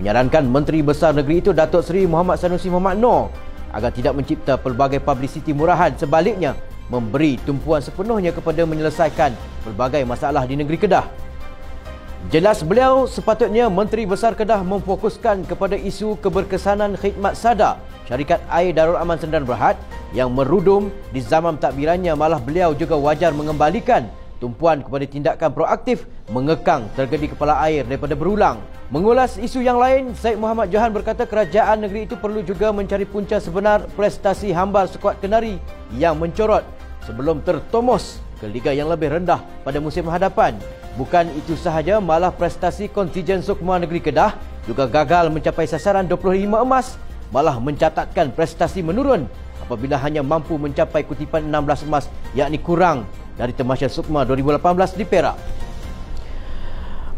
menyarankan Menteri Besar Negeri itu Datuk Seri Muhammad Sanusi Muhammad Noor agar tidak mencipta pelbagai publicity murahan sebaliknya memberi tumpuan sepenuhnya kepada menyelesaikan pelbagai masalah di negeri Kedah. Jelas beliau sepatutnya Menteri Besar Kedah memfokuskan kepada isu keberkesanan khidmat sada syarikat air Darul Aman Sendang Berhad yang merudum di zaman takbirannya malah beliau juga wajar mengembalikan tumpuan kepada tindakan proaktif mengekang tergedi kepala air daripada berulang. Mengulas isu yang lain, Syed Muhammad Johan berkata kerajaan negeri itu perlu juga mencari punca sebenar prestasi hambar skuad Kenari yang mencorot sebelum tertomos ke liga yang lebih rendah pada musim hadapan. Bukan itu sahaja, malah prestasi kontijen Sukma Negeri Kedah juga gagal mencapai sasaran 25 emas, malah mencatatkan prestasi menurun apabila hanya mampu mencapai kutipan 16 emas yakni kurang dari Temasya Sukma 2018 di Perak.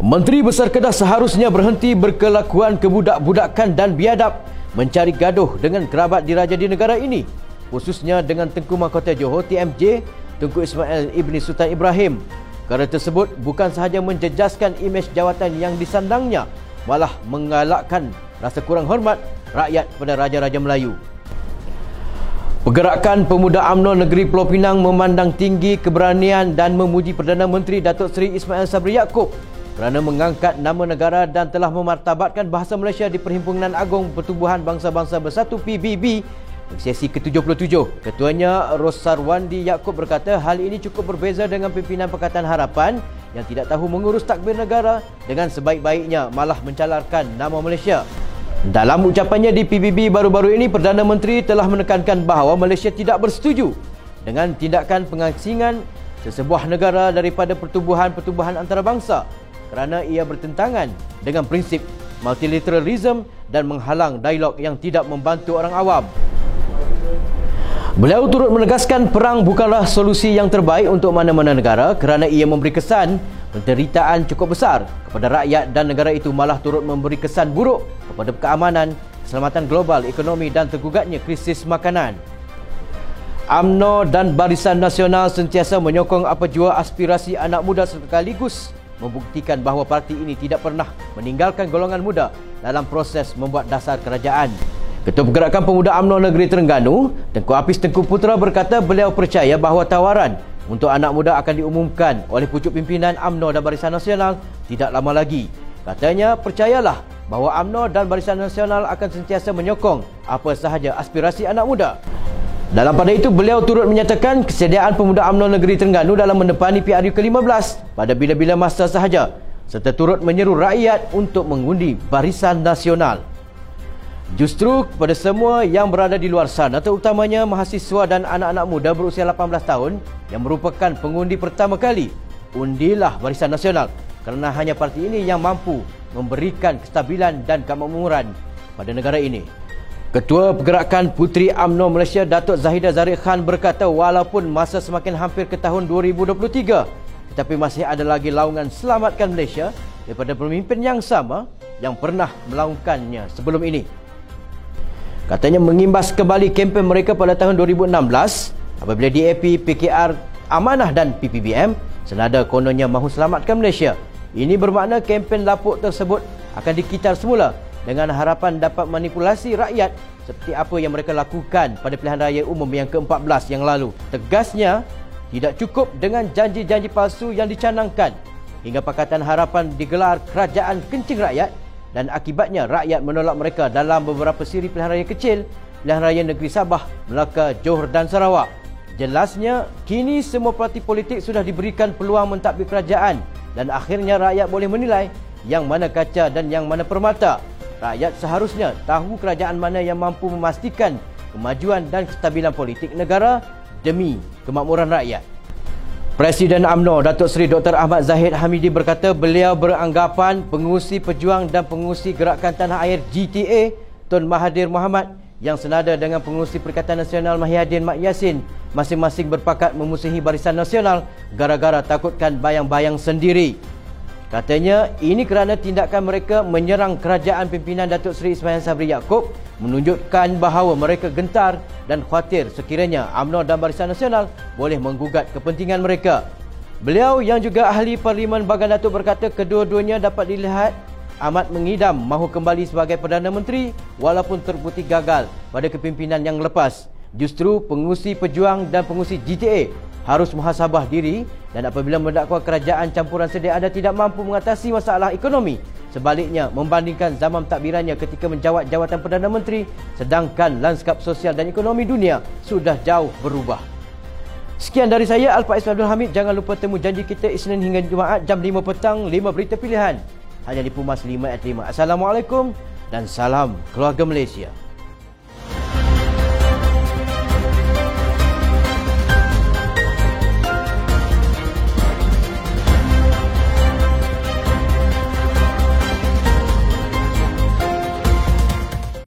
Menteri Besar Kedah seharusnya berhenti berkelakuan kebudak-budakan dan biadab mencari gaduh dengan kerabat diraja di negara ini khususnya dengan Tengku Mahkota Johor TMJ Tengku Ismail Ibni Sultan Ibrahim. Kerana tersebut bukan sahaja menjejaskan imej jawatan yang disandangnya malah mengalakkan rasa kurang hormat rakyat kepada raja-raja Melayu. Pergerakan Pemuda UMNO Negeri Pulau Pinang memandang tinggi keberanian dan memuji Perdana Menteri Datuk Seri Ismail Sabri Yaakob kerana mengangkat nama negara dan telah memartabatkan bahasa Malaysia di Perhimpunan Agung Pertubuhan Bangsa-Bangsa Bersatu PBB sesi ke-77. Ketuanya Rosarwandi Yaakob berkata hal ini cukup berbeza dengan pimpinan Pakatan Harapan yang tidak tahu mengurus takbir negara dengan sebaik-baiknya malah mencalarkan nama Malaysia. Dalam ucapannya di PBB baru-baru ini, Perdana Menteri telah menekankan bahawa Malaysia tidak bersetuju dengan tindakan pengasingan sesebuah negara daripada pertubuhan-pertubuhan antarabangsa kerana ia bertentangan dengan prinsip multilateralism dan menghalang dialog yang tidak membantu orang awam. Beliau turut menegaskan perang bukanlah solusi yang terbaik untuk mana-mana negara kerana ia memberi kesan penderitaan cukup besar kepada rakyat dan negara itu malah turut memberi kesan buruk kepada keamanan, keselamatan global, ekonomi dan tergugatnya krisis makanan. AMNO dan Barisan Nasional sentiasa menyokong apa jua aspirasi anak muda sekaligus membuktikan bahawa parti ini tidak pernah meninggalkan golongan muda dalam proses membuat dasar kerajaan. Ketua Pergerakan Pemuda AMNO Negeri Terengganu, Tengku Apis Tengku Putra berkata beliau percaya bahawa tawaran untuk anak muda akan diumumkan oleh pucuk pimpinan AMNO dan Barisan Nasional tidak lama lagi. Katanya, percayalah bahawa AMNO dan Barisan Nasional akan sentiasa menyokong apa sahaja aspirasi anak muda. Dalam pada itu, beliau turut menyatakan kesediaan pemuda AMNO Negeri Terengganu dalam menepani PRU ke-15 pada bila-bila masa sahaja serta turut menyeru rakyat untuk mengundi Barisan Nasional. Justru kepada semua yang berada di luar sana terutamanya mahasiswa dan anak-anak muda berusia 18 tahun yang merupakan pengundi pertama kali undilah Barisan Nasional kerana hanya parti ini yang mampu memberikan kestabilan dan kemakmuran pada negara ini. Ketua Pergerakan Puteri AMNO Malaysia Datuk Zahida Zarid Khan berkata walaupun masa semakin hampir ke tahun 2023 tetapi masih ada lagi laungan selamatkan Malaysia daripada pemimpin yang sama yang pernah melakukannya sebelum ini. Katanya mengimbas kembali kempen mereka pada tahun 2016 apabila DAP, PKR, Amanah dan PPBM senada kononnya mahu selamatkan Malaysia. Ini bermakna kempen lapuk tersebut akan dikitar semula dengan harapan dapat manipulasi rakyat seperti apa yang mereka lakukan pada pilihan raya umum yang ke-14 yang lalu. Tegasnya, tidak cukup dengan janji-janji palsu yang dicanangkan hingga Pakatan Harapan digelar kerajaan kencing rakyat dan akibatnya rakyat menolak mereka dalam beberapa siri pilihan raya kecil, pilihan raya negeri Sabah, Melaka, Johor dan Sarawak. Jelasnya, kini semua parti politik sudah diberikan peluang mentadbir kerajaan dan akhirnya rakyat boleh menilai yang mana kaca dan yang mana permata. Rakyat seharusnya tahu kerajaan mana yang mampu memastikan kemajuan dan kestabilan politik negara demi kemakmuran rakyat. Presiden AMNO Datuk Seri Dr. Ahmad Zahid Hamidi berkata beliau beranggapan pengusi pejuang dan pengusi gerakan tanah air GTA Tun Mahathir Mohamad yang senada dengan pengurusi Perikatan Nasional Mahyadin Mak Yasin masing-masing berpakat memusuhi Barisan Nasional gara-gara takutkan bayang-bayang sendiri. Katanya ini kerana tindakan mereka menyerang kerajaan pimpinan Datuk Seri Ismail Sabri Yaakob menunjukkan bahawa mereka gentar dan khawatir sekiranya UMNO dan Barisan Nasional boleh menggugat kepentingan mereka. Beliau yang juga ahli Parlimen Bagan Datuk berkata kedua-duanya dapat dilihat amat mengidam mahu kembali sebagai Perdana Menteri walaupun terbukti gagal pada kepimpinan yang lepas. Justru pengusi pejuang dan pengusi GTA harus muhasabah diri dan apabila mendakwa kerajaan campuran sedia ada tidak mampu mengatasi masalah ekonomi. Sebaliknya membandingkan zaman takbirannya ketika menjawat jawatan Perdana Menteri sedangkan lanskap sosial dan ekonomi dunia sudah jauh berubah. Sekian dari saya Alfa Ismail Abdul Hamid. Jangan lupa temu janji kita Isnin hingga Jumaat jam 5 petang 5 berita pilihan. Hanya di Pumas 5 at 5 Assalamualaikum dan salam keluarga Malaysia